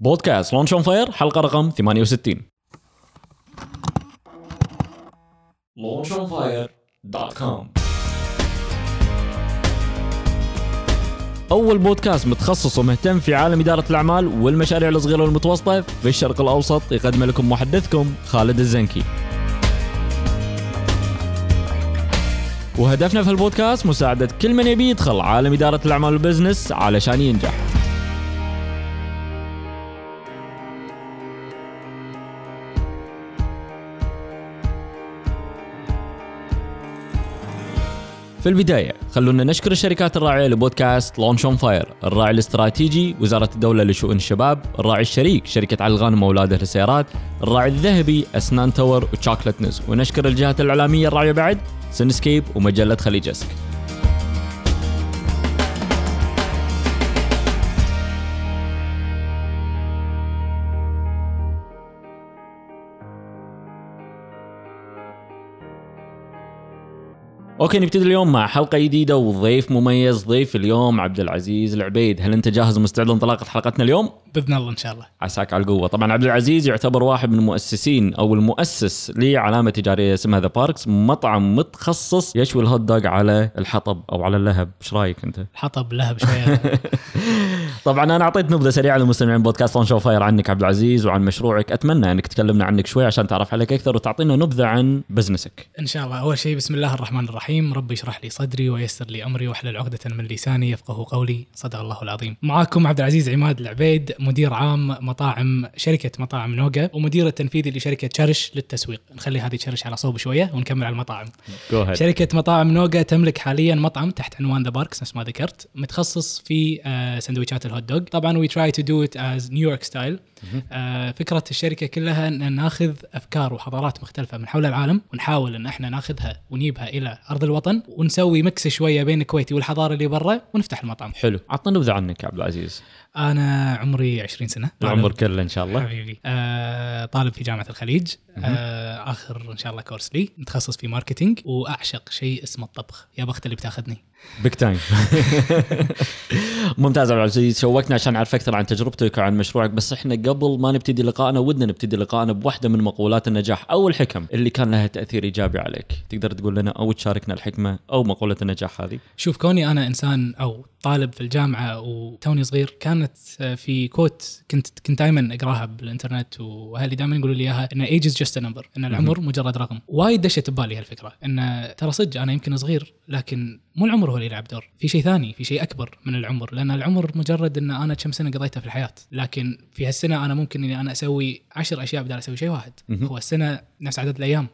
بودكاست Launch on Fire حلقة رقم 68 launchonfire.com أول بودكاست متخصص ومهتم في عالم إدارة الأعمال والمشاريع الصغيرة والمتوسطة في الشرق الأوسط يقدم لكم محدثكم خالد الزنكي. وهدفنا في البودكاست مساعدة كل من يبي يدخل عالم إدارة الأعمال وال business علشان ينجح. في البداية خلونا نشكر الشركات الراعية لبودكاست Launch on Fire الراعي الاستراتيجي وزارة الدولة لشؤون الشباب الراعي الشريك شركة علي الغانم وأولاده للسيارات الراعي الذهبي أسنان تاور و Chocolateness. ونشكر الجهات الإعلامية الراعية بعد سنسكيب ومجلة Khaleejesque. أوكي نبتدي اليوم مع حلقة جديدة وضيف مميز ضيف اليوم عبد العزيز العبيد. هل أنت جاهز ومستعد لانطلاقة حلقتنا اليوم؟ بإذن الله إن شاء الله. عساك على القوة. طبعا عبد العزيز يعتبر واحد من المؤسسين أو المؤسس لعلامة تجارية اسمها The Barks مطعم متخصص يشوي ال hot dog على الحطب أو على اللهب. إيش رأيك أنت؟ الحطب لهب شوية. طبعا أنا أعطيت نبذة سريعة للمستمعين بودكاست Launch on Fire عنك عبد العزيز وعن مشروعك. أتمنى أنك تكلمنا عنك شوي عشان تعرف عليك أكثر وتعطينا نبذة عن business ك إن شاء الله. أول شيء بسم الله الرحمن الرحيم. ربي اشرح لي صدري ويسر لي أمري واحلل عقدة من لساني يفقه قولي. صدق الله العظيم. معاكم عبد العزيز عماد العبيد مدير عام مطاعم شركة مطاعم نوغا ومدير التنفيذي لشركة شرش للتسويق. نخلي هذه شرش على صوب شوية ونكمل على المطاعم. شركة مطاعم نوغا تملك حاليا مطعم تحت عنوان The Barks نفس ما ذكرت متخصص في آه، سندويشات ال hot dog. طبعا we try to do it as New York style فكرة الشركة كلها إن ناخذ أفكار وحضارات مختلفة من حول العالم ونحاول إن إحنا ناخذها ونجيبها إلى أرض الوطن ونسوي mix شوية بين الكويتي والحضارة اللي برا ونفتح المطعم. حلو. عطنا نبذة عنك يا عبد العزيز. أنا عمري 20 سنة. العمر كله إن شاء الله. حبيبي. آه طالب في جامعة الخليج. آه آخر إن شاء الله course لي. متخصص في marketing وأعشق شيء اسمه الطبخ. يا بخت اللي بتاخذني. big time ممتاز عبد العزيز شوقنا عشان نعرف أكثر عن تجربتك وعن مشروعك بس إحنا قبل ما نبتدي لقائنا ودنا نبتدي لقائنا بواحده من مقولات النجاح. أو الحكم اللي كان لها تأثير إيجابي عليك تقدر تقول لنا أو تشاركنا الحكمة أو مقولة النجاح هذه؟ شوف كوني أنا إنسان أو طالب في الجامعة وتوني صغير كانت آه، في quote كنت كنت دائما أقراها بالإنترنت وأهلي دائما يقولوا لي إياها إن age is just number إن العمر مجرد رقم. وايد دشت ببالي هالفكرة إن ترى صدق أنا يمكن صغير لكن مو العمر هو اللي يلعب دور. في شيء ثاني في شيء أكبر من العمر لأن العمر مجرد إن أنا كم سنة قضيتها في الحياة. لكن في هالسنة أنا ممكن إني أنا أسوي عشر أشياء بدل أسوي شيء واحد. هو السنة نفس عدد الأيام.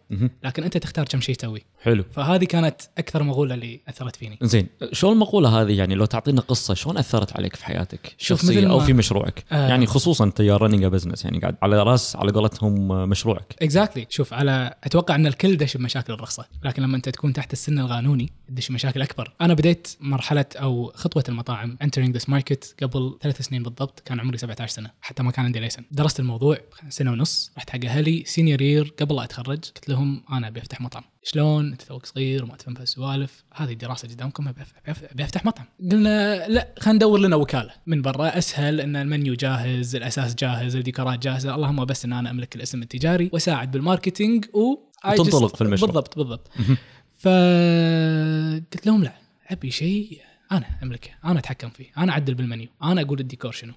لكن أنت تختار كم شيء تسوي. حلو. فهذه كانت أكثر مقولة اللي أثرت فيني. زين شو المقولة هذه يعني لو تعطينا قصة شلون أثرت عليك في حياتك؟ شخصيه مثل أو في مشروعك؟ آه. يعني خصوصا انت you're running business يعني قاعد على رأس على قولتهم آه، مشروعك. exactly شوف على أتوقع إن الكل دش بمشاكل الرخصة. لكن لما أنت تكون تحت السن القانوني تدش بمشاكل أكبر. أنا بديت مرحلة أو خطوة المطاعم entering this market قبل ثلاث سنين بالضبط كان عمري 17 سنة حتى ما كان عندي license درست الموضوع سنة ونص رحت حق أهلي senior year قبل لا أتخرج قلت لهم أنا أبي أفتح مطعم. شلون؟ أنت توك صغير وما تفهم بهالسوالف هذه دراسه قدامكم أبي أفتح مطعم. قلنا لا خلينا ندور لنا وكالة. من برا أسهل إن المنيو جاهز الأساس جاهز الديكورات جاهزة. اللهم بس إن أنا أملك الاسم التجاري وأساعد بال marketing و وتنطلق في المشروع. بالضبط بالضبط. فقلت لهم لا. أبي شيء أنا أملكه أنا أتحكم فيه أنا أعدل بالمنيو أنا أقول الديكور شنو.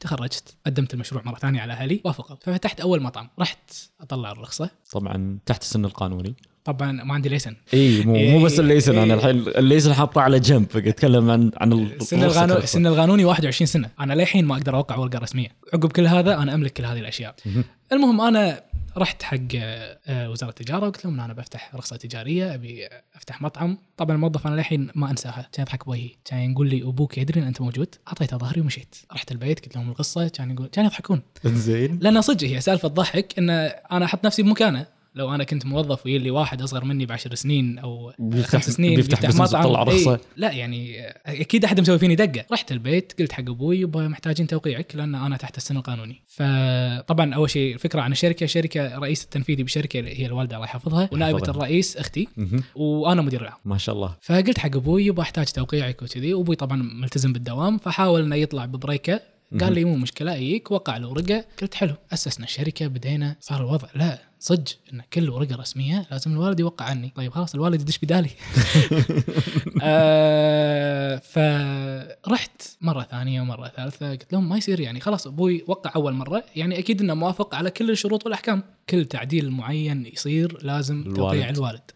تخرجت قدمت المشروع مرة ثانية على أهلي وافقوا. ففتحت أول مطعم رحت أطلع الرخصة. طبعا تحت السن القانوني. طبعا ما عندي license. إي مو مو بس ال license أنا الحين ال license حاطه على جنب أتكلم عن عن السن القانوني. السن القانوني 21 سنة. أنا للحين ما أقدر أوقع ورقة رسمية. عقب كل هذا أنا أملك كل هذه الأشياء. مهم. المهم أنا رحت حق آه، وزارة التجارة وقلت لهم أنا بفتح رخصة تجارية أبي أفتح مطعم. طبعا الموظف أنا للحين ما أنساها. كان يضحك بوجهي. كان يقول لي أبوك يدري إن أنت موجود. أعطيته ظهري ومشيت. رحت البيت قلت لهم القصة. كان يقول كان يضحكون. زين لأن صدق هي سالفة ضحك إن أنا أحط نفسي بمكانه. لو أنا كنت موظف ويجي لي واحد أصغر مني بعشر سنين أو بيفتح- خمس سنين بيفتح بزنس ويطلع رخصة. إيه لا يعني أكيد أحد مسوي فيني دقة. رحت البيت قلت حق أبوي يبا محتاجين توقيعك لأن أنا تحت السن القانوني. فطبعا أول شيء الفكرة عن الشركة شركة رئيس التنفيذي بشركة هي الوالدة الله يحفظها ونائبة. الرئيس أختي. وأنا مدير العام. ما شاء الله. فقلت حق أبوي يبا أحتاج توقيعك وكذي. وابوي طبعا ملتزم بالدوام فحاول إنه يطلع ببريكة. قال لي مو مشكلة يجيك وقع الورقة. قلت حلو أسسنا الشركة بدينا صار الوضع. لا صدق إن كل ورقة رسمية لازم الوالد يوقع عني. طيب خلاص الوالد يدش بدالي. آه فرحت مرة ثانية ومرة ثالثة. قلت لهم ما يصير يعني. خلاص أبوي وقع أول مرة. يعني أكيد إنه موافق على كل الشروط والأحكام. كل تعديل معين يصير لازم الوالد. توقيع الوالد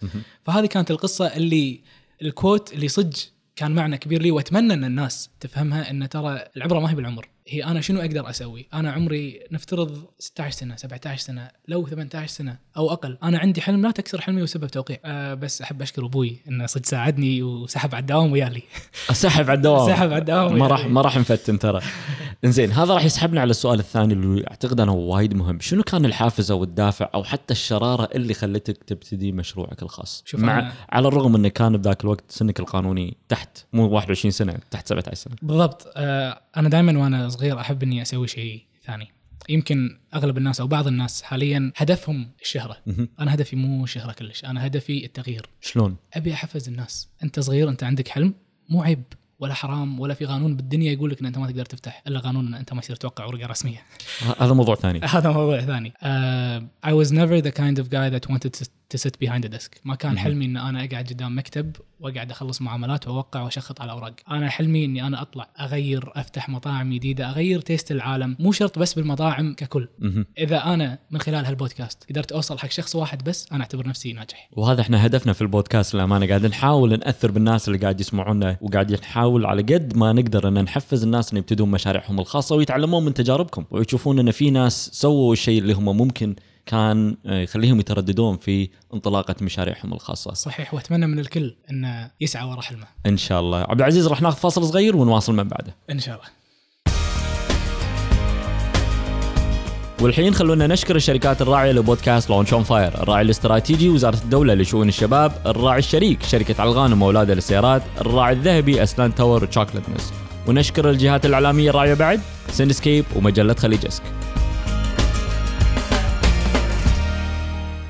فهذه كانت القصة اللي الكوت اللي صدق كان معنى كبير لي. وأتمنى إن الناس تفهمها إن ترى العبرة ما هي بالعمر. هي أنا شنو أقدر أسوي؟ أنا عمري نفترض 16 سنة 17 سنة لو 18 سنة أو أقل. أنا عندي حلم لا تكسر حلمي وسبب توقيع. أه بس أحب أشكر أبوي إنه صدق ساعدني وسحب على الدوام ويالي. سحب على الدوام. سحب على الدوام ما راح. ما راح نفتن ترى. إنزين هذا راح يسحبنا على السؤال الثاني اللي أعتقد أنه وايد مهم. شنو كان الحافز أو الدافع أو حتى الشرارة اللي خلتك تبتدي مشروعك الخاص؟ شوف مع أنا- على الرغم إنه كان بذاك الوقت سنك القانوني تحت مو 21 سنة تحت 17 سنة. بالضبط. آه، أنا دائما وأنا صغير أحب إني أسوي شيء ثاني. يمكن أغلب الناس أو بعض الناس حاليا هدفهم الشهرة. أنا هدفي مو شهرة كلش أنا هدفي التغيير. شلون؟ أبي أحفز الناس. أنت صغير أنت عندك حلم؟ مو عيب. ولا حرام ولا في قانون بالدنيا يقول لك إن أنت ما تقدر تفتح إلا قانون إن أنت ما يصير توقع ورقة رسمية. هذا موضوع ثاني. هذا موضوع ثاني. uh, I was never the kind of guy that wanted to, to sit behind a desk. ما كان حلمي إن أنا أقعد قدام مكتب وأقعد أخلص معاملات وأوقع وأشخط على أوراق. أنا حلمي إني أنا أطلع أغير أفتح مطاعم جديدة أغير تيست العالم. مو شرط بس بالمطاعم ككل. إذا أنا من خلال هالبودكاست قدرت أوصل حق شخص واحد بس أنا أعتبر نفسي ناجح. وهذا إحنا هدفنا في البودكاست للأمانة. قاعد نحاول نأثر بالناس اللي قاعد يسمعونا وقاعد نحاول على قد ما نقدر أن نحفز الناس أن يبتدون مشاريعهم الخاصة ويتعلمون من تجاربكم. ويشوفون أن في ناس سووا الشيء اللي هم ممكن كان آه، يخليهم يترددون في انطلاقة مشاريعهم الخاصة. صحيح وأتمنى من الكل انه يسعى ورا حلمه. إن شاء الله. عبد العزيز راح ناخذ فاصل صغير ونواصل من بعده. إن شاء الله. والحين خلونا نشكر الشركات الراعية لبودكاست Launch on Fire، الراعي الاستراتيجي وزارة الدولة لشؤون الشباب، الراعي الشريك شركة علي الغانم وأولاده للسيارات، الراعي الذهبي أسنان Tower و Chocolateness. ونشكر الجهات الإعلامية الراعية بعد Cinescape ومجلة Khaleejesque.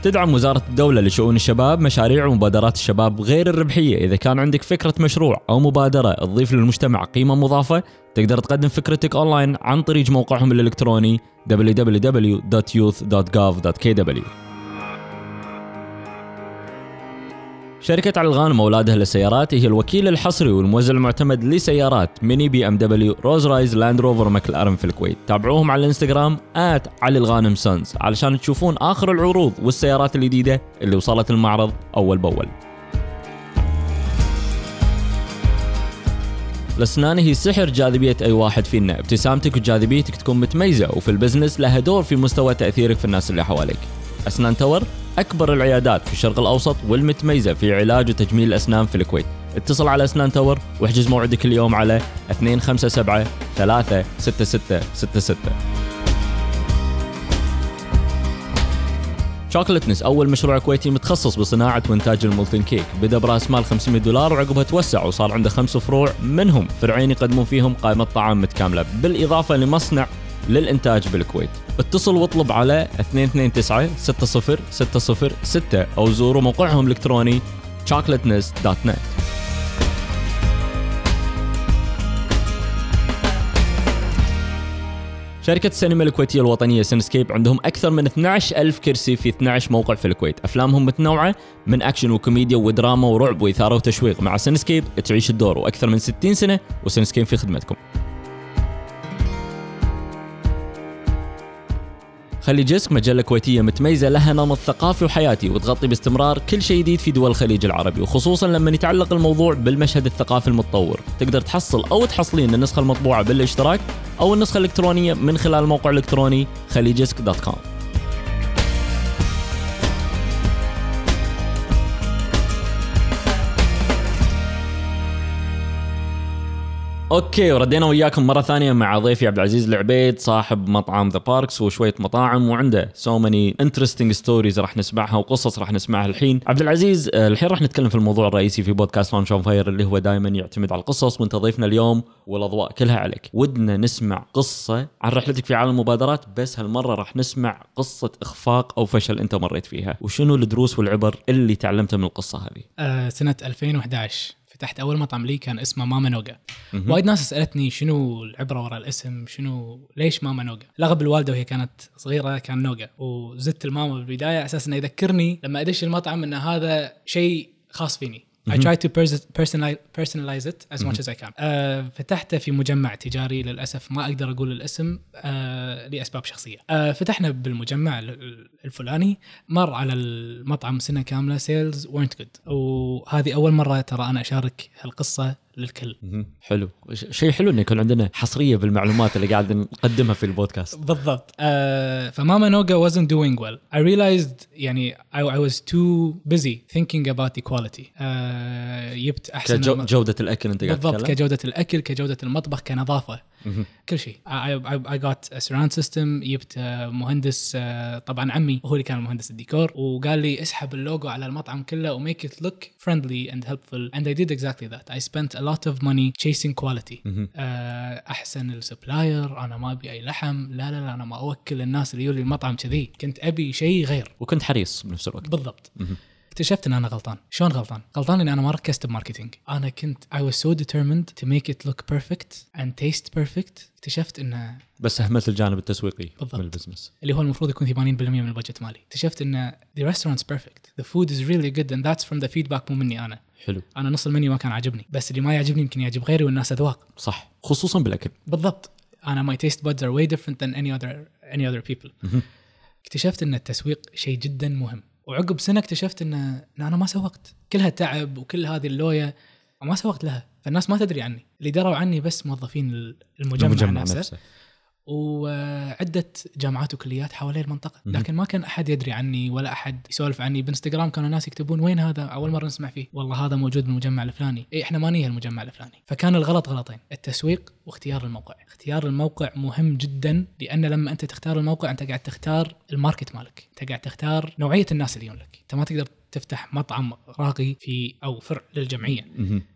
تدعم وزارة الدولة لشؤون الشباب مشاريع ومبادرات الشباب غير الربحية. إذا كان عندك فكرة مشروع أو مبادرة تضيف للمجتمع قيمة مضافة تقدر تقدم فكرتك أونلاين عن طريق موقعهم الإلكتروني www.youth.gov.kw شركة علي الغانم وأولاده للسيارات هي الوكيل الحصري والموزع المعتمد لسيارات MINI BMW Rolls-Royce Land Rover McLaren في الكويت. تابعوهم على الإنستغرام at Ali Alghanim Sons علشان تشوفون آخر العروض والسيارات الجديدة اللي وصلت المعرض أول بأول. الأسنان هي سحر جاذبية أي واحد فينا. ابتسامتك وجاذبيتك تكون متميزة وفي البزنس لها دور في مستوى تأثيرك في الناس اللي حواليك. أسنان Tower أكبر العيادات في الشرق الأوسط والمتميزة في علاج وتجميل الأسنان في الكويت. اتصل على أسنان Tower واحجز موعدك اليوم على 257 36666 Chocolateness أول مشروع كويتي متخصص بصناعة وإنتاج ال molten cake. بدا برأس مال 500 دولار وعقبها توسع وصار عنده خمس فروع منهم فرعين يقدمون فيهم قائمة طعام متكاملة. بالإضافة لمصنع للإنتاج بالكويت. اتصل واطلب على 229 60606 أو زوروا موقعهم الإلكتروني chocolateness.net شركة السينما الكويتية الوطنية Cinescape عندهم أكثر من 12 ألف كرسي في 12 موقع في الكويت. أفلامهم متنوعة من أكشن وكوميديا ودراما ورعب وإثارة وتشويق. مع Cinescape تعيش الدور وأكثر من 60 سنة و Cinescape في خدمتكم. Khaleejesque مجلة كويتية متميزة لها نمط ثقافي وحياتي وتغطي باستمرار كل شيء جديد في دول الخليج العربي وخصوصا لما يتعلق الموضوع بالمشهد الثقافي المتطور. تقدر تحصل أو تحصلين النسخة المطبوعة بالاشتراك أو النسخة الإلكترونية من خلال الموقع الإلكتروني Khaleejesque dot com. okay وردينا وياكم مرة ثانية مع ضيفي عبد العزيز العبيد صاحب مطعم The Parks وشوية مطاعم وعنده so many interesting stories راح نسمعها وقصص راح نسمعها الحين. عبد العزيز آه، الحين راح نتكلم في الموضوع الرئيسي في بودكاست Launch on Fire اللي هو دائما يعتمد على القصص وانت ضيفنا اليوم والأضواء كلها عليك. ودنا نسمع قصة عن رحلتك في عالم المبادرات بس هالمرة راح نسمع قصة إخفاق أو فشل أنت مريت فيها. وشنو الدروس والعبر اللي تعلمتها من القصة هذه؟ آه سنة 2011 في فتحت أول مطعم لي كان اسمه ماما نوغا. وايد ناس سألتني شنو العبرة وراء الاسم شنو ليش ماما نوغا؟ لغب الوالدة وهي كانت صغيرة كان نوغا. وزدت الماما بالبداية أساس إنه يذكرني لما أدش المطعم إن هذا شيء خاص فيني. I try to pers- personalize, personalize it as much as I can. آه فتحته في مجمع تجاري للأسف ما أقدر أقول الاسم آه لأسباب شخصية. آه فتحنا بالمجمع ال- الفلاني مر على المطعم سنة كاملة سيلز weren't good وهذه أول مرة ترى أنا أشارك هالقصة للكل. حلو. شيء حلو إنه يكون عندنا حصرية بالمعلومات اللي قاعد نقدمها في البودكاست. بالضبط. آه فماما نوغا wasn't doing well. I realized يعني I, I was too busy thinking about the quality آه جبت أحسن كجو الم- جودة الأكل أنت قاعد بالضبط كجودة الأكل كجودة المطبخ كنظافة. كل شيء. Got a surround system جبت آه، مهندس آه، طبعا عمي هو اللي كان مهندس الديكور وقال لي اسحب اللوجو على المطعم كله و make it look friendly and helpful. And I did exactly that. I spent a lot of money chasing quality. مهم. آه، أحسن ال supplier أنا ما أبي أي لحم لا لا لا أنا ما أوكل الناس اللي يجوا المطعم كذي. كنت أبي شيء غير. وكنت حريص بنفس الوقت. بالضبط. اكتشفت إن أنا غلطان. شلون غلطان؟ غلطان إني أنا ما ركزت ب marketing. أنا كنت I was so determined to make it look perfect and taste perfect. اكتشفت انه بس أهملت الجانب التسويقي بالضبط. من البزنس. اللي هو المفروض يكون 80% من البجت مالي. اكتشفت إن the restaurant's perfect. The food is really good and that's from the feedback مو مني أنا. حلو. أنا نص المنيو ما كان عاجبني. بس اللي ما يعجبني يمكن يعجب غيري والناس أذواق. صح. خصوصا بالأكل. بالضبط. أنا my taste buds are way different than any other any other people. اكتشفت إن التسويق شيء جدا مهم. وعقب سنة اكتشفت ان إن أنا ما سوقت. كل هالتعب وكل هذه اللوية ما سوقت لها. فالناس ما تدري عني. اللي دروا عني بس موظفين المجمع, المجمع نفسه, نفسه. وعدة جامعات وكليات حوالين المنطقة. لكن ما كان أحد يدري عني ولا أحد يسولف عني. بإنستغرام كانوا ناس يكتبون وين هذا؟ أول مرة نسمع فيه. والله هذا موجود بالمجمع الفلاني. اي إحنا ما نيه المجمع الفلاني. فكان الغلط غلطين. التسويق واختيار الموقع. اختيار الموقع مهم جدا لأن لما أنت تختار الموقع أنت قاعد تختار الماركت مالك. أنت قاعد تختار نوعية الناس اللي يجون لك أنت ما تقدر تفتح مطعم راقي في أو فرع للجمعية.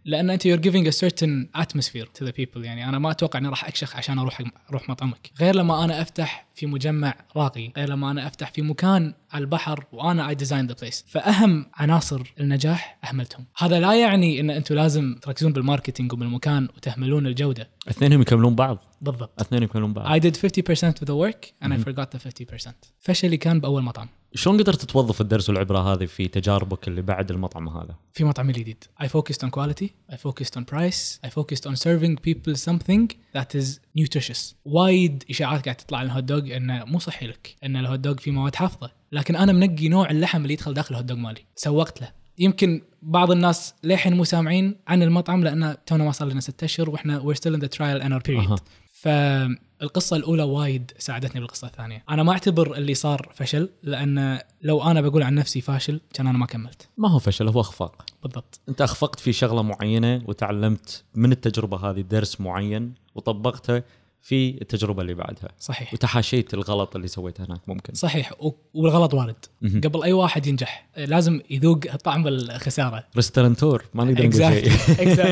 لأن أنت you're giving a certain atmosphere to the people. يعني أنا ما أتوقع إني راح أكشخ عشان أروح أروح مطعمك. غير لما أنا أفتح في مجمع راقي غير لما أنا أفتح في مكان على البحر وأنا I designed the place. فأهم عناصر النجاح أهملتهم. هذا لا يعني إن أنتم لازم تركزون بالماركتينج وبالمكان وتهملون الجودة. اثنينهم يكملون بعض. بالضبط. اثنين يكملون بعض. I did 50% of the work and I forgot the 50% فشلي كان بأول مطعم. شلون قدرت توظف الدرس والعبرة هذه في تجاربك اللي بعد المطعم هذا؟ في مطعمي الجديد I focused on quality. I focused on price. I focused on serving people something that is nutritious. وايد إشاعات قاعد تطلع عن الهوت دوغ إنه مو صحي لك ان الهوت دوغ فيه مواد حافظة. لكن أنا منقي نوع اللحم اللي يدخل داخل الهوت دوغ مالي. سوقت له. يمكن بعض الناس للحين مو سامعين عن المطعم لأن تونا ما صار لنا ستة أشهر وإحنا we're still in the trial and our فالقصة الأولى وايد ساعدتني بالقصة الثانية. أنا ما أعتبر اللي صار فشل لأن لو أنا بقول عن نفسي فاشل كان أنا ما كملت. ما هو فشل هو أخفاق. بالضبط. أنت أخفقت في شغلة معينة وتعلمت من التجربة هذه درس معين وطبقته في التجربة اللي بعدها. صحيح. وتحاشيت الغلط اللي سويته هناك ممكن. صحيح. والغلط وارد. قبل أي واحد ينجح لازم يذوق طعم الخسارة. restaurateur ما نقدر نقول شيء.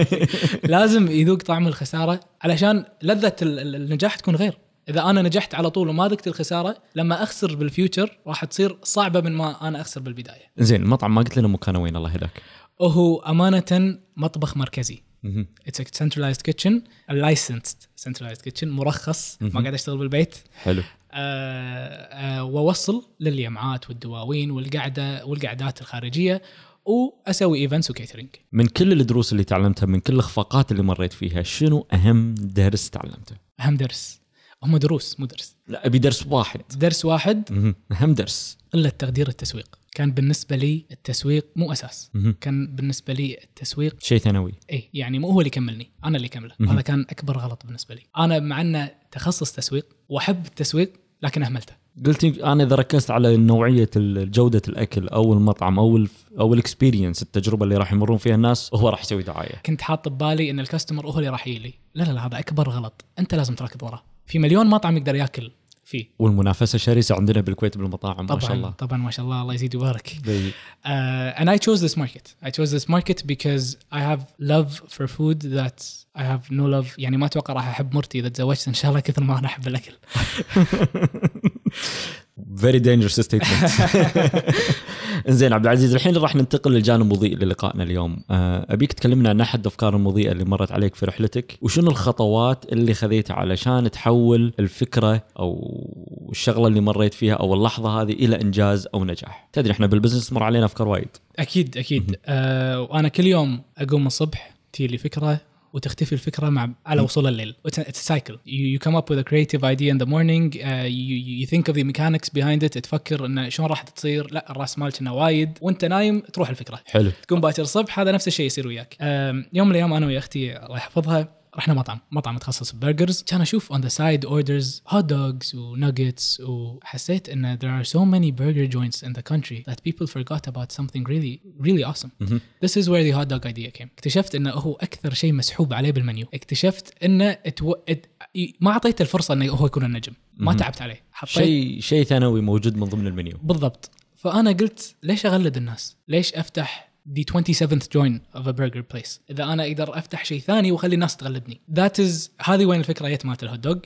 لازم يذوق طعم الخسارة علشان لذة ال- ال- النجاح تكون غير. إذا أنا نجحت على طول وما ذقت الخسارة لما أخسر بال future راح تصير صعبة من ما أنا أخسر بالبداية. زين المطعم ما قلت لنا مكانه وين الله يهداك. وهو أمانة مطبخ مركزي. مهم. It's a centralized kitchen a licensed centralized kitchen مرخص ما. قاعد أشتغل بالبيت. حلو. آه، آه، وأوصل لليمعات والدواوين والقعدة والقعدات الخارجية وأسوي events و catering من كل الدروس اللي تعلمتها من كل الاخفاقات اللي مريت فيها شنو أهم درس تعلمته؟ أهم درس. هم دروس مو درس. لا أبي درس واحد. درس واحد. أهم درس. قله تقدير التسويق. كان بالنسبة لي التسويق مو أساس. مهم. كان بالنسبة لي التسويق شيء ثانوي. اي يعني مو هو اللي يكملني أنا اللي كمله. هذا كان أكبر غلط بالنسبة لي. أنا مع أنه تخصص تسويق وأحب التسويق لكن أهملته. قلت أنا إذا ركزت على نوعية جودة الأكل أو المطعم أو ال أو ال experience التجربة اللي راح يمرون فيها الناس هو راح يسوي دعاية. كنت حاط ببالي إن ال customer هو اللي راح يجي لا لا لا هذا أكبر غلط. أنت لازم تركض وراه. في مليون مطعم يقدر ياكل فيه. والمنافسة شرسة عندنا بالكويت بالمطاعم طبعا ما شاء الله. طبعا ما شاء الله الله يزيد ويبارك. uh, and I chose this market. I chose this market because I have love for food that I have no love يعني ما أتوقع راح أحب مرتي إذا تزوجت إن شاء الله كثر ما أنا أحب الأكل. Very dangerous statement. انزين عبد العزيز الحين راح ننتقل للجانب المضيء للقائنا اليوم. آه، أبيك تكلمنا عن أحد الافكار المضيئة اللي مرت عليك في رحلتك؟ وشنو الخطوات اللي خذيتها علشان تحول الفكرة أو الشغلة اللي مريت فيها أو اللحظة هذه إلى إنجاز أو نجاح؟ تدري إحنا بال business مر علينا أفكار وايد. أكيد أكيد. آه وأنا كل يوم أقوم الصبح تجي لي فكرة وتختفي الفكرة مع على وصول الليل. it's a cycle up with a creative idea in the morning uh, you, you think of the mechanics behind it تفكر انه شلون راح تصير. لا الراس مال كنا وايد. وأنت نايم تروح الفكرة. حلو. تقوم باكر الصبح هذا نفس الشيء يصير وياك. آم، يوم من الأيام أنا ويا أختي الله يحفظها رحنا مطعم مطعم متخصص ب burgers كان أشوف on the side orders hot dogs و nuggets وحسيت إن there are so many burger joints in the country that people forgot about something really really awesome. this is where the hot dog idea came. اكتشفت إنه هو أكثر شيء مسحوب عليه بالمنيو. اكتشفت إنه اتو... ات... ما اعطيته الفرصة إنه هو يكون النجم. ما. تعبت عليه. حطيت شيء شيء ثانوي موجود من ضمن المنيو. بالضبط. فأنا قلت ليش أغلد الناس؟ ليش أفتح the 27th joint of a burger place. إذا أنا أقدر أفتح شيء ثاني وأخلي الناس تغلدني that is هذه وين الفكرة؟ جت مالت الهوت دوغ.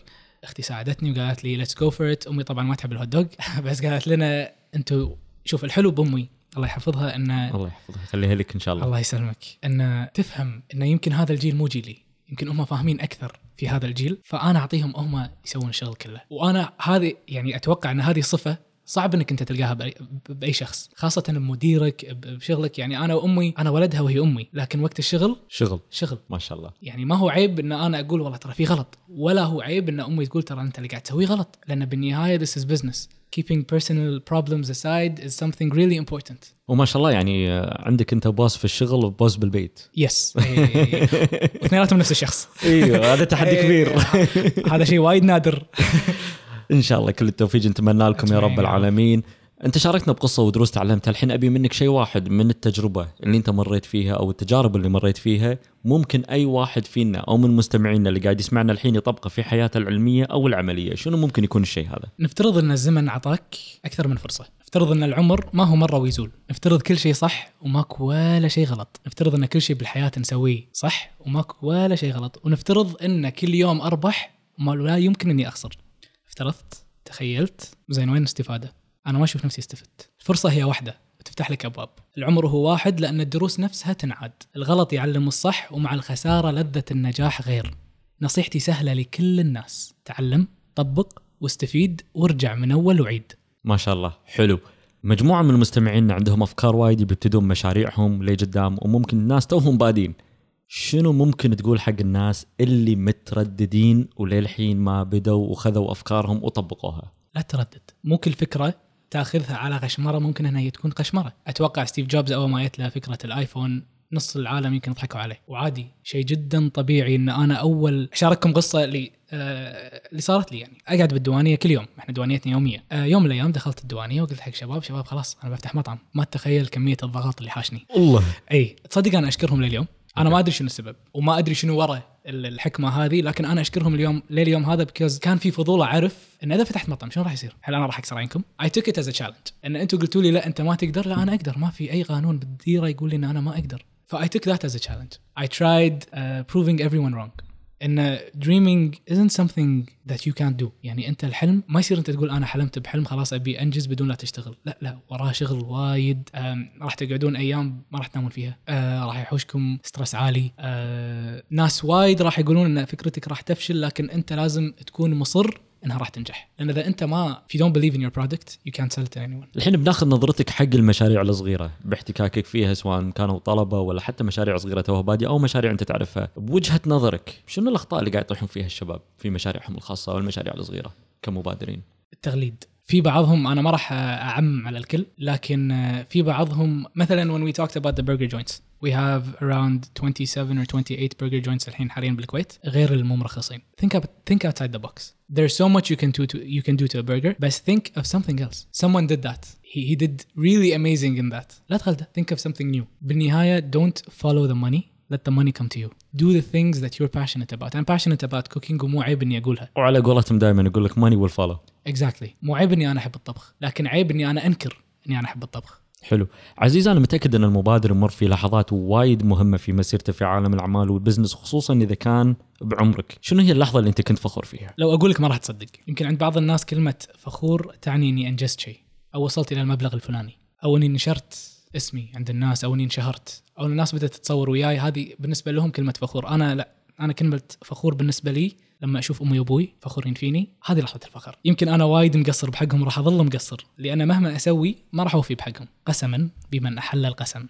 أختي ساعدتني وقالت لي let's go for it أمي طبعا ما تحب الهوت دوغ. بس قالت لنا أنتم شوف الحلو بأمي. الله يحفظها إنه الله يحفظها. خليها لك إن شاء الله. الله يسلمك. ان تفهم إنه يمكن هذا الجيل مو جيلي. يمكن هم فاهمين أكثر في هذا الجيل. فأنا أعطيهم هم يسوون الشغل كله. وأنا هذه يعني أتوقع إن هذه صفة صعب إنك أنت تلقاها باي, شخص خاصة بمديرك بشغلك. يعني أنا وأمي أنا ولدها وهي أمي لكن وقت الشغل؟ شغل. شغل. ما شاء الله. يعني ما هو عيب إن أنا أقول والله ترى في غلط ولا هو عيب إن أمي تقول ترى أنت اللي قاعد تسويه غلط لأن بالنهاية this is business. Keeping personal problems aside is something really important. وما شاء الله يعني عندك أنت بوس في الشغل وبوس بالبيت. يس واثنيناتهم نفس الشخص. إيوه هذا تحدي إيه، كبير. هذا شيء وايد نادر. إن شاء الله كل التوفيق. نتمنى لكم يا رب. العالمين. أنت شاركتنا بقصة ودروس تعلمتها. الحين أبي منك شيء واحد من التجربة اللي أنت مريت فيها أو التجارب اللي مريت فيها. ممكن أي واحد فينا أو من مستمعينا اللي قاعد يسمعنا الحين يطبقه في حياته العلمية أو العملية. شنو ممكن يكون الشيء هذا؟ نفترض أن الزمن أعطاك أكثر من فرصة. نفترض أن العمر ما هو مرة ويزول. نفترض كل شيء صح وماكو ولا شيء غلط. نفترض أن كل شيء بالحياة نسويه صح وماكو ولا شيء غلط. ونفترض أن كل يوم أربح وما لا يمكن أني أخسر. افترضت تخيلت. زين وين الاستفادة؟ أنا ما أشوف نفسي استفدت. الفرصة هي واحدة وتفتح لك أبواب. العمر هو واحد لأن الدروس نفسها تنعاد. الغلط يعلم الصح ومع الخسارة لذة النجاح غير. نصيحتي سهلة لكل الناس. تعلم طبق واستفيد وارجع من أول وعيد. ما شاء الله. حلو. مجموعة من المستمعين عندهم أفكار وايد بيبتدون مشاريعهم لقدام وممكن الناس توهم بادين. شنو ممكن تقول حق الناس اللي مترددين وللحين ما بدوا وخذوا أفكارهم وطبقوها؟ لا تردد. مو كل فكرة تاخذها على غشمرة ممكن إنها هي تكون قشمره أتوقع ستيف جوبز أول ما جت له فكرة الآيفون نص العالم يمكن يضحكوا عليه. وعادي شيء جدا طبيعي إن أنا أول أشارككم قصة اللي آه اللي صارت لي يعني. أقعد بالديوانية كل يوم إحنا ديوانيتنا يومية. آه يوم من الأيام دخلت الديوانية وقلت حق شباب شباب خلاص أنا بفتح مطعم. ما تتخيل كمية الضغط اللي حاشني. الله إي تصدق أنا أشكرهم لليوم؟ أنا ما أدري شنو السبب وما أدري شنو ورا ال- الحكمة هذه لكن أنا أشكرهم اليوم لليوم هذا because كان في فضول أعرف إن إذا فتحت مطعم شنو راح يصير؟ هل أنا راح أكسر عينكم؟ I took it as challenge إن أنتم قلتوا لي لا أنت ما تقدر لا أنا أقدر. ما في أي قانون بالديرة يقول لي إن أنا ما أقدر. ف I took that as challenge I tried proving everyone wrong. إن dreaming isn't something that you can't do. يعني أنت الحلم ما يصير أنت تقول أنا حلمت بحلم خلاص أبي أنجز بدون لا تشتغل. لا لا وراه شغل وايد. راح تقعدون أيام ما راح تنامون فيها. أه راح يحوشكم stress عالي. أه ناس وايد راح يقولون إن فكرتك راح تفشل لكن أنت لازم تكون مصر إنها راح تنجح. لأن إذا أنت ما don't believe in your product you can't sell it to anyone. الحين بناخذ نظرتك حق المشاريع الصغيرة باحتكاكك فيها سواء كانوا طلبة ولا حتى مشاريع صغيرة توها باديه أو مشاريع أنت تعرفها. بوجهة نظرك شنو الأخطاء اللي قاعد يطيحون فيها الشباب في مشاريعهم الخاصة؟ أو المشاريع الصغيره كمبادرين التغليد في بعضهم أنا ما راح اعمم على الكل لكن آه، في بعضهم مثلا when we talked about the burger joints we have around 27 or 28 burger joints الحين حاليا بالكويت غير المو مرخصين think up, think outside the box there's so much you can do to you can do to a burger but think of something else someone did that he, he did really amazing in that لا تغلده think of something new بالنهايه don't follow the money let the money come to you. Do the things that you're passionate about. I'm passionate about cooking ومو عيب إني أقولها. وعلى قولتهم دائما يقول لك money will follow exactly مو عيب إني أنا أحب الطبخ. لكن عيب إني أنا أنكر إني أنا أحب الطبخ. حلو. عزيز أنا متأكد إن المبادر يمر في لحظات وايد مهمة في مسيرته في عالم الأعمال وال business خصوصا إذا كان بعمرك. شنو هي اللحظة اللي أنت كنت فخور فيها؟ لو أقول لك ما راح تصدق. يمكن عند بعض الناس كلمة فخور تعني إني أنجزت شيء أو وصلت إلى المبلغ الفلاني أو إني نشرت اسمي عند الناس أو إني انشهرت أو الناس بدأت تتصور وياي هذه بالنسبة لهم كلمة فخور. أنا لا أنا كلمة فخور بالنسبة لي لما أشوف أمي وأبوي فخورين فيني هذه لحظة الفخر. يمكن أنا وايد مقصر بحقهم راح أظل مقصر لأن مهما أسوي ما راح أوفي بحقهم. قسما بمن أحل القسم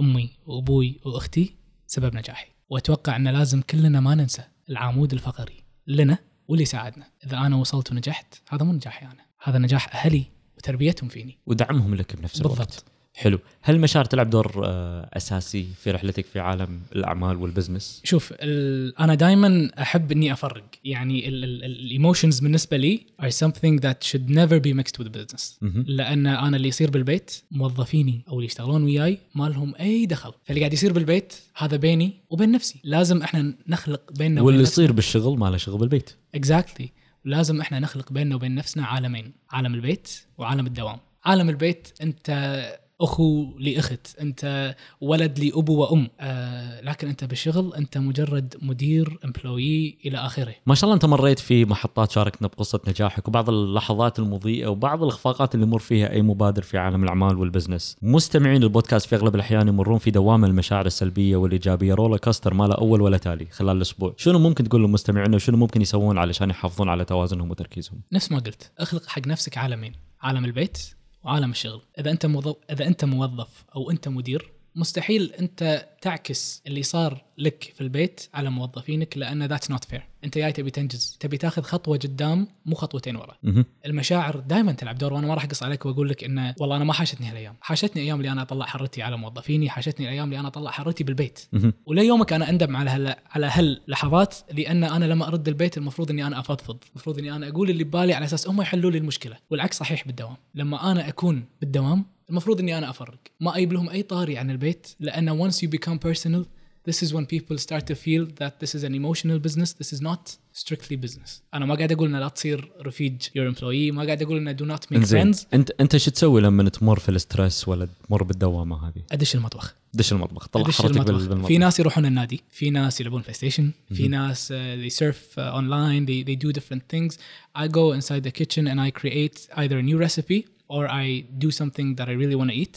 أمي وأبوي وأختي سبب نجاحي. وأتوقع ان لازم كلنا ما ننسى العمود الفقري لنا واللي ساعدنا. إذا أنا وصلت ونجحت هذا مو نجاحي أنا هذا نجاح أهلي وتربيتهم فيني. ودعمهم لك بنفس الوقت. بالضبط. حلو. هل المشاعر تلعب دور آه، أساسي في رحلتك في عالم الأعمال وال business؟ شوف أنا دائما أحب إني أفرق. يعني ال emotions بالنسبة لي are something that should never be mixed with business. مهم. لأن أنا اللي يصير بالبيت موظفيني أو اللي يشتغلون وياي ما لهم أي دخل. فاللي قاعد يصير بالبيت هذا بيني وبين نفسي. لازم إحنا نخلق بيننا وبين واللي يصير بالشغل ما له شغل بالبيت. exactly لازم إحنا نخلق بيننا وبين نفسنا عالمين. عالم البيت وعالم الدوام. عالم البيت أنت أخو لأخت أنت ولد لابو وأم آه لكن أنت بالشغل أنت مجرد مدير employee إلى آخره ما شاء الله أنت مريت في محطات شاركتنا بقصة نجاحك وبعض اللحظات المضيئة وبعض الاخفاقات اللي يمر فيها أي مبادر في عالم الأعمال وال business. مستمعين البودكاست في أغلب الأحيان يمرون في دوامه المشاعر السلبية والإيجابية roller coaster ما له أول ولا تالي خلال الأسبوع. شنو ممكن تقول للمستمعين وشنو ممكن يسوون علشان يحافظون على توازنهم وتركيزهم؟ نفس ما قلت أخلق حق نفسك عالمين عالم البيت وعالم الشغل. إذا أنت موظف إذا أنت موظف أو أنت مدير مستحيل أنت تعكس اللي صار لك في البيت على موظفينك لأن that's not fair أنت جاي تبي تنجز تبي تاخذ خطوة قدام مو خطوتين ورا. المشاعر دائما تلعب دور وأنا ما راح أقص عليك وأقول لك إنه والله أنا ما حاشتني هالأيام. حاشتني أيام اللي أنا أطلع حرتي على موظفيني حاشتني الأيام اللي أنا أطلع حرتي بالبيت. وليومك أنا أندم على هال على هاللحظات لأن أنا لما أرد البيت المفروض إني أنا أفضفض، المفروض إني أنا أقول اللي ببالي على أساس هم يحلوا لي المشكلة، والعكس صحيح بالدوام، لما أنا أكون بالدوام المفروض اني أنا افرق، ما أجيب لهم اي طاري عن البيت لأن once you become personal this is when people start to feel that this is an emotional business, this is not strictly business. أنا ما قاعد أقول انه لا تصير رفيج your employee، ما قاعد أقول انه do not make انزين friends، انت انت شو تسوي لما تمر في ال stress ولا تمر بالدوامه هذه؟ ادش المطبخ. دش المطبخ طلع ادش حرتك المطبخ بالمطبخ في ناس يروحون النادي في ناس يلعبون PlayStation في ناس uh, they surf uh, online they, they do different things I go inside the kitchen and I create either a new recipe or I do something that I really want to eat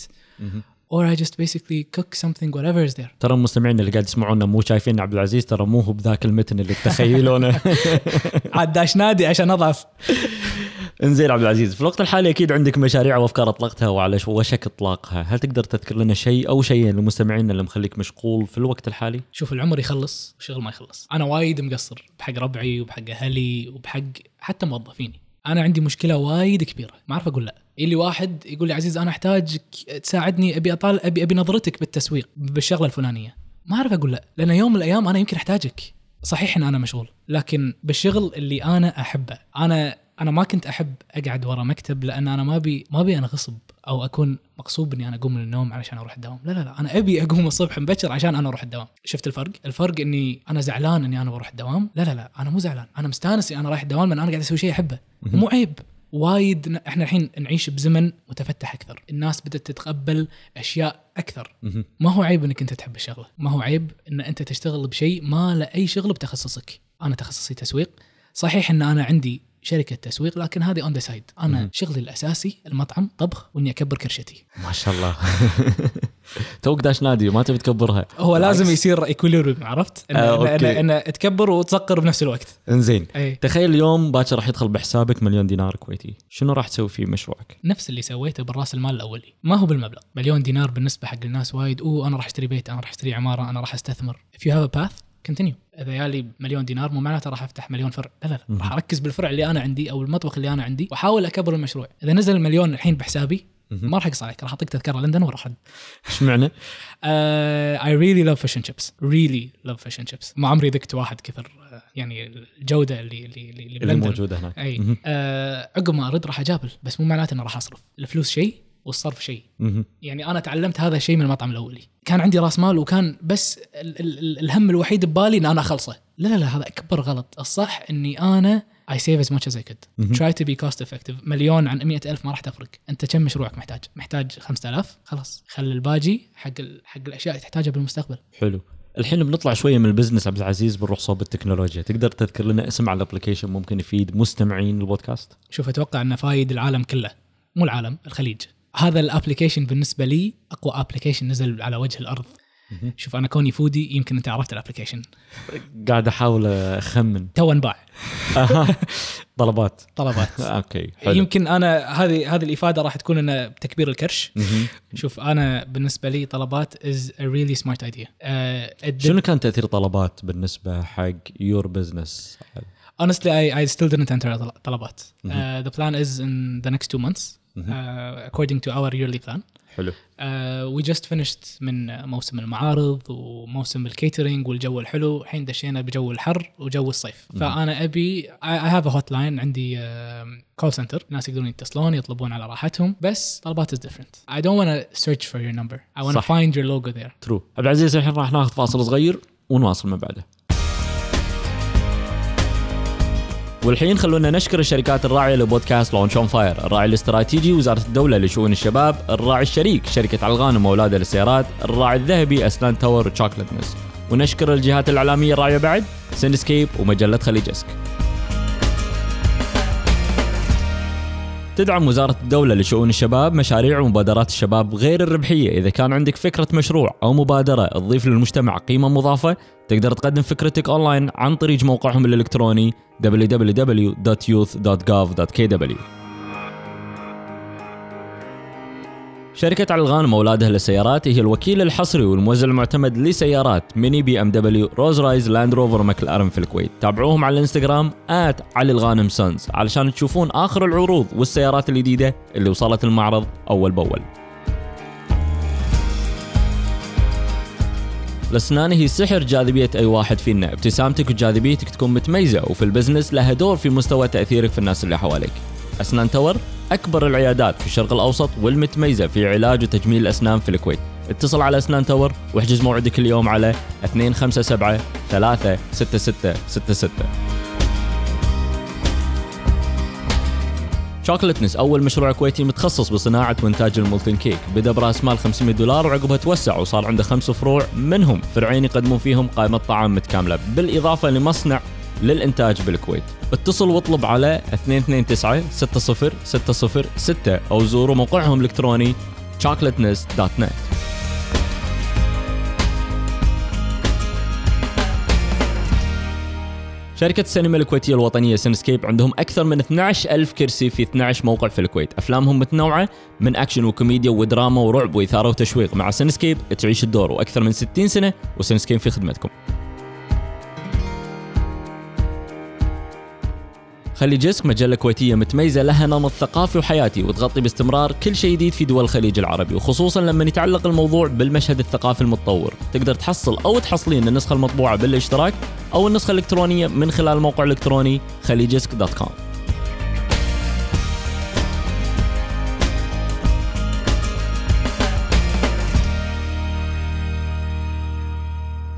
or I just basically cook something whatever is there. ترى المستمعين اللي قاعد يسمعونا مو شايفين عبد العزيز ترى مو هو بذاك المتن اللي تتخيلونه عاد داش نادي عشان أضعف. انزين عبد العزيز في الوقت الحالي أكيد عندك مشاريع وأفكار أطلقتها وعلى وشك إطلاقها. هل تقدر تذكر لنا شيء أو شيئين لمستمعينا اللي مخليك مشغول في الوقت الحالي؟ شوف العمر يخلص والشغل ما يخلص. أنا وايد مقصر بحق ربعي وبحق أهلي وبحق حتى موظفيني. أنا عندي مشكلة وايد كبيرة ما أعرف أقول لا. اللي واحد يقول لي عزيز أنا احتاجك تساعدني أبي اطال أبي أبي نظرتك بالتسويق بالشغلة الفلانية. ما أعرف أقول لا لأن يوم من الأيام أنا يمكن أحتاجك. صحيح إن أنا مشغول لكن بالشغل اللي أنا أحبه. أنا أنا ما كنت أحب أقعد ورا مكتب لأن أنا ما ابي ما ابي أنغصب أو أكون مغصوب اني أنا أقوم من النوم علشان أروح الدوام. لا لا لا أنا أبي أقوم الصبح مبكر عشان أنا أروح الدوام. شفت الفرق؟ الفرق إني أنا زعلان إني أنا بروح الدوام. لا لا لا أنا مو زعلان. أنا مستانس إني أنا رايح الدوام لأن أنا قاعد أسوي شيء أحبه. ومو عيب. وايد إحنا الحين نعيش بزمن متفتح أكثر. الناس بدأت تتقبل أشياء أكثر. ما هو عيب إنك أنت تحب الشغلة. ما هو عيب إن أنت تشتغل بشيء ما له أي شغل بتخصصك. أنا تخصصي تسويق. صحيح إن أنا عندي شركة تسويق لكن هذه on the side أنا مهم. شغلي الأساسي المطعم طبخ وإني أكبر كرشتي. ما شاء الله. توك داش نادي ما تبي تكبرها. هو لازم. يصير equilibrium عرفت؟ ان آه، okay. ان, إن تكبر وتصغر بنفس الوقت. إنزين. تخيل اليوم باكر راح يدخل بحسابك مليون دينار كويتي. شنو راح تسوي في مشروعك؟ نفس اللي سويته بالراس المال الأولي. ما هو بالمبلغ. مليون دينار بالنسبة حق الناس وايد أوه أنا راح أشتري بيت أنا راح أشتري عمارة أنا راح أستثمر. If you have a path continue إذا يالي مليون دينار مو معناته راح أفتح مليون فرع لا لا لا. راح أركز بالفرع اللي أنا عندي أو المطبخ اللي أنا عندي وأحاول أكبر المشروع إذا نزل المليون الحين بحسابي. ما راح اقص عليك راح أعطيك تذكرة لندن وراح إيش معنى؟ I really love fish and chips. Really love fish and chips. ما عمري ذقت واحد كثر آه، يعني الجودة اللي اللي اللي, اللي. موجودة هناك أي. آه عقب ما أرد راح أجابل بس مو معناته إنه راح أصرف الفلوس شيء والصرف شيء. يعني أنا تعلمت هذا الشيء من المطعم الأولي. كان عندي راس مال وكان بس ال ال ال الهم الوحيد ببالي إن أنا أخلصه. لا لا لا هذا أكبر غلط. الصح إني أنا save as much as I could. مهم. try to be cost effective. مليون عن مئة ألف ما راح تفرق. أنت كم مشروعك محتاج؟ محتاج 5000 خلاص. خلي الباقي حق ال... حق الأشياء اللي تحتاجها بالمستقبل. حلو. الحين بنطلع شوية من ال business عبد العزيز بنروح صوب التكنولوجيا. تقدر تذكر لنا اسم على ال application ممكن يفيد مستمعين البودكاست؟ شوف أتوقع إنه فايد العالم كله. مو العالم الخليج. هذا ال application بالنسبة لي أقوى application نزل على وجه الأرض. شوف أنا كوني foodie يمكن أنت عرفت ال application قاعد أحاول أخمن. تو انباع. طلبات. طلبات. okay حلو. يمكن أنا هذه هذه الإفادة راح تكون إنه بتكبير الكرش. شوف أنا بالنسبة لي طلبات is really smart idea شنو كان تأثير طلبات بالنسبة حق your business honestly I, I still didn't enter طل- طلبات. uh, the plan is in the next two months. Uh, according to our yearly plan. حلو. uh, we just finished من موسم المعارض وموسم ال catering والجو الحلو. الحين دشينا بجو الحر وجو الصيف. فأنا أبي I have a hotline عندي call center الناس يقدرون يتصلون يطلبون على راحتهم. بس طلبات don't want to search for your number. I want to صح. find your logo there. true عبد العزيز الحين راح ناخذ فاصل صغير ونواصل من بعده. والحين خلونا نشكر الشركات الراعية لبودكاست Launch on Fire الراعي الاستراتيجي وزارة الدولة لشؤون الشباب الراعي الشريك شركة علي الغانم وأولاده للسيارات الراعي الذهبي أسنان Tower و Chocolateness ونشكر الجهات الإعلامية الراعية بعد Cinescape ومجلة Khaleejesque. تدعم وزارة الدولة لشؤون الشباب مشاريع ومبادرات الشباب غير الربحية إذا كان عندك فكرة مشروع أو مبادرة تضيف للمجتمع قيمة مضافة تقدر تقدم فكرتك أونلاين عن طريق موقعهم الإلكتروني www.youth.gov.kw شركة علي الغانم وأولاده للسيارات هي الوكيل الحصري والموزع المعتمد لسيارات ميني بي إم دبليو رولز رويس لاند روفر ماكلارن في الكويت. تابعوهم على الإنستغرام at Ali Alghanim Sons علشان تشوفون آخر العروض والسيارات الجديدة اللي وصلت المعرض أول بأول. الأسنان هي سحر جاذبية أي واحد فينا ابتسامتك وجاذبيتك تكون متميزة وفي البزنس لها دور في مستوى تأثيرك في الناس اللي حواليك. أسنان Tower أكبر العيادات في الشرق الأوسط والمتميزة في علاج وتجميل الأسنان في الكويت. اتصل على أسنان Tower واحجز موعدك اليوم على 257 36666 Chocolateness أول مشروع كويتي متخصص بصناعة وإنتاج ال molten cake. بدا برأس مال 500 دولار وعقبها توسع وصار عنده خمس فروع منهم. فرعين يقدمون فيهم قائمة طعام متكاملة بالإضافة لمصنع للإنتاج بالكويت. اتصل واطلب على 229 60 606 أو زوروا موقعهم الإلكتروني chocolateness.net شركة السينما الكويتية الوطنية Cinescape عندهم أكثر من 12 ألف كرسي في 12 موقع في الكويت. أفلامهم متنوعة من أكشن وكوميديا ودراما ورعب وإثارة وتشويق. مع Cinescape تعيش الدور وأكثر من 60 سنة و Cinescape في خدمتكم. Khaleejesque مجلة كويتية متميزة لها نمط ثقافي وحياتي وتغطي باستمرار كل شيء جديد في دول الخليج العربي وخصوصا لما يتعلق الموضوع بالمشهد الثقافي المتطور. تقدر تحصل أو تحصلين النسخة المطبوعة بالاشتراك أو النسخة الإلكترونية من خلال الموقع الإلكتروني Khaleejesque dot com.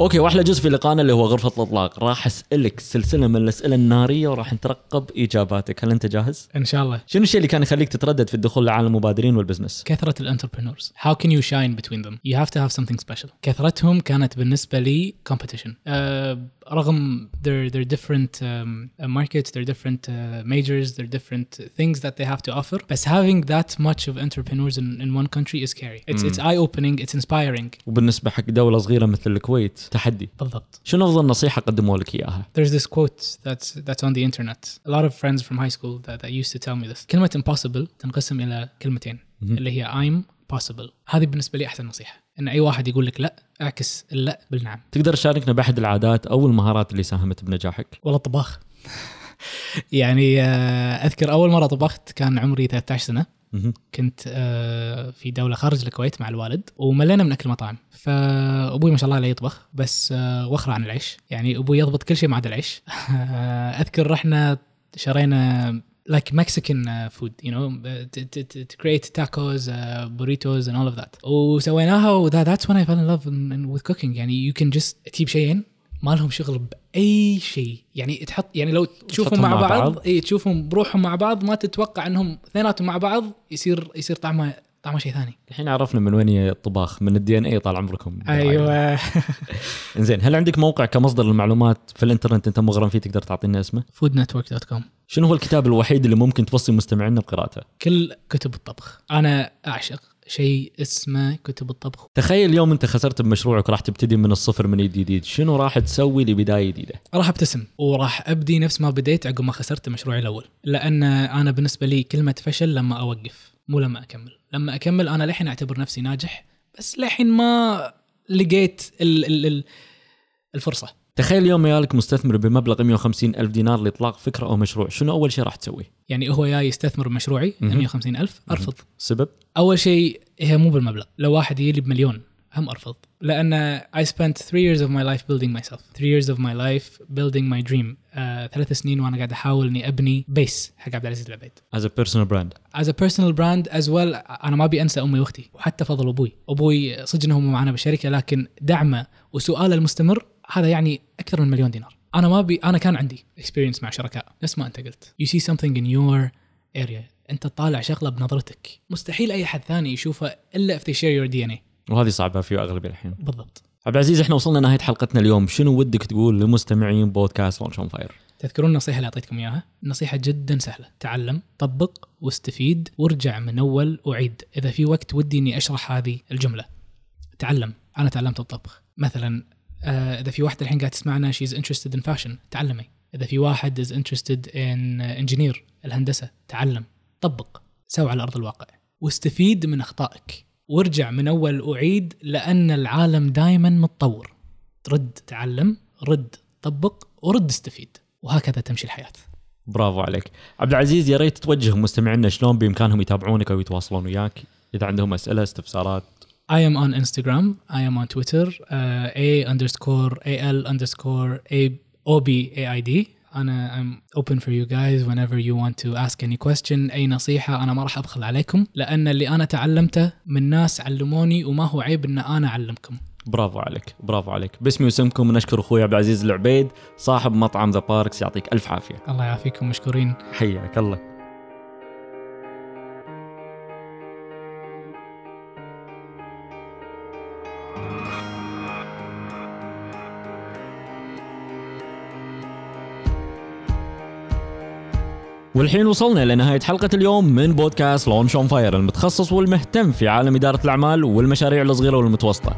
okay وأحلى جزء في لقائنا اللي هو غرفة الإطلاق. راح أسألك سلسلة من الأسئلة النارية وراح نترقب إجاباتك. هل أنت جاهز؟ إن شاء الله. شنو الشيء اللي كان يخليك تتردد في الدخول لعالم المبادرين وال business؟ كثرة الانتربرينورز هاو كان يو شاين بتوين ذم يو هاف تو هاف سمثينج سبيشال كثرتهم كانت بالنسبة لي كومبيتيشن uh, رغم they're they're different um, uh, markets they're different uh, majors they're different things that they have to offer. بس having that much of entrepreneurs in in one country is scary. It's mm. it's eye opening it's inspiring. وبالنسبة حق دولة صغيرة مثل الكويت تحدي. بالضبط. شنو أفضل نصيحة قدموا لك إياها؟ There's this quote that's that's on the internet. A lot of friends from high school that, that used to tell me this. كلمة impossible تنقسم إلى كلمتين اللي هي I'm possible. هذه بالنسبة لي أحسن نصيحة. إن أي واحد يقول لك لا اعكس اللا بالنعم. تقدر تشاركنا بأحد العادات أو المهارات اللي ساهمت بنجاحك؟ والله الطباخ يعني آه، أذكر أول مرة طبخت كان عمري 13 سنة. مهم. كنت آه، في دولة خارج الكويت مع الوالد وملينا من أكل مطاعم. فأبوي ما شاء الله عليه يطبخ بس آه، وخر عن العيش. يعني أبوي يضبط كل شيء ما عدا العيش. أذكر رحنا شرينا like Mexican uh, food you know uh, burritos and all of that. وسويناها و that, that's when I fell in love in, in, with cooking. يعني you can just تجيب شيئين ما لهم شغل بأي شيء. يعني تحط يعني لو تشوفهم مع مع بعض, بعض. اي تشوفهم بروحهم مع بعض ما تتوقع إنهم اثنيناتهم مع بعض يصير يصير طعمه طعمه شيء ثاني. الحين عرفنا من وين الطباخ من الدي ان اي طال عمركم. أيوه. زين هل عندك موقع كمصدر للمعلومات في الإنترنت أنت مغرم فيه تقدر تعطينا اسمه؟ foodnetwork.com شنو هو الكتاب الوحيد اللي ممكن توصي مستمعينا بقراءته كل كتب الطبخ. أنا أعشق شيء اسمه كتب الطبخ. تخيل اليوم انت خسرت بمشروعك راح تبتدي من الصفر من جديد. شنو راح تسوي لبداية جديدة؟ راح ابتسم وراح ابدي نفس ما بديت عقب ما خسرت مشروعي الأول. لأن أنا بالنسبة لي كلمة فشل لما أوقف مو لما أكمل. لما أكمل أنا للحين أعتبر نفسي ناجح بس للحين ما لقيت ال ال ال الفرصة. تخيل اليوم يالك مستثمر بمبلغ 150 ألف دينار لإطلاق فكرة أو مشروع شنو أول شيء راح تسوي؟ يعني هو جاي يستثمر بمشروعي مهم. 150 ألف أرفض. سبب؟ أول شيء هي مو بالمبلغ. لو واحد يجي لي بمليون هم أرفض. لأن I spent three years of my life building myself. Three years of my life building my dream. آه، ثلاث سنين وأنا قاعد أحاول إني أبني بيس حق عبد العزيز العبيد. As a personal brand. As a personal brand as well أنا ما أبي أنسى أمي وأختي وحتى فضل أبوي. أبوي صدق انهم معنا بالشركة لكن دعمه وسؤاله المستمر هذا يعني أكثر من مليون دينار. أنا ما ابي أنا كان عندي experience مع شركاء. نفس ما أنت قلت. You see something in your area. أنت تطالع شغلة بنظرتك. مستحيل أي أحد ثاني يشوفه إلا if they share your DNA وهذه صعبة في أغلب الحين. بالضبط. عبد العزيز إحنا وصلنا نهاية حلقتنا اليوم. شنو ودك تقول لمستمعين بودكاست Launch on Fire تذكرون النصيحه اللي أعطيتكم إياها؟ النصيحه جدا سهلة. تعلم طبق واستفيد وارجع من أول وعيد. إذا في وقت ودي إني أشرح هذه الجملة. تعلم. أنا تعلمت الطبخ. مثلا إذا في واحدة الحين قاعد تسمعنا she's interested in fashion تعلمي. إذا في واحد is interested in engineering الهندسة تعلم. طبق. سوي على أرض الواقع. واستفيد من أخطائك. وارجع من أول وعيد لأن العالم دائما متطور. رد تعلم رد طبق ورد استفيد. وهكذا تمشي الحياة. برافو عليك. عبد العزيز يا ريت توجه مستمعينا شلون بإمكانهم يتابعونك أو يتواصلون وياك؟ إذا عندهم أسئلة استفسارات. I am on Instagram. I am on Twitter. Uh, A underscore A L underscore A O B A I D. أنا I'm open for you guys whenever you want to ask any question أي نصيحة أنا ما راح أبخل عليكم لأن اللي أنا تعلمته من ناس علموني وما هو عيب إن أنا أعلمكم برافو عليك برافو عليك باسمي واسمكم نشكر أخوي عبد العزيز العبيد صاحب مطعم ذا باركس يعطيك ألف عافية الله يعافيكم مشكورين حياك الله والحين وصلنا لنهاية حلقة اليوم من بودكاست Launch on Fire المتخصص والمهتم في عالم إدارة الأعمال والمشاريع الصغيرة والمتوسطة.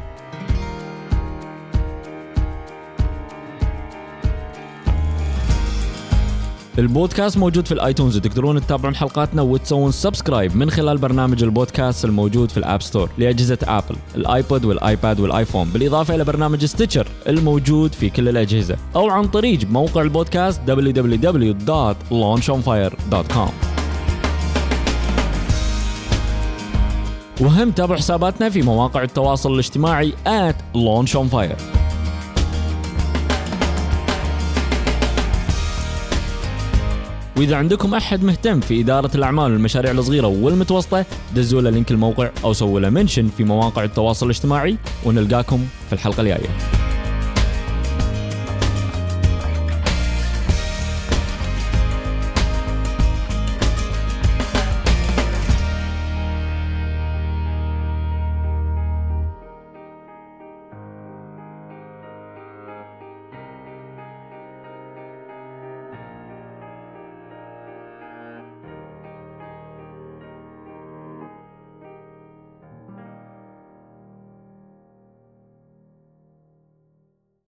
البودكاست موجود في ال iTunes وتقدرون تتابعون حلقاتنا وتسوون subscribe من خلال برنامج البودكاست الموجود في ال App Store لأجهزة Apple الايبود والآيباد والآيفون بالإضافة إلى برنامج Stitcher الموجود في كل الأجهزة أو عن طريق موقع البودكاست www.launchonfire.com وهم تابعوا حساباتنا في مواقع التواصل الاجتماعي at launchonfire وإذا عندكم أحد مهتم في إدارة الأعمال والمشاريع الصغيرة والمتوسطة دزوا له لينك الموقع أو سووا له منشن في مواقع التواصل الاجتماعي ونلقاكم في الحلقة الجاية.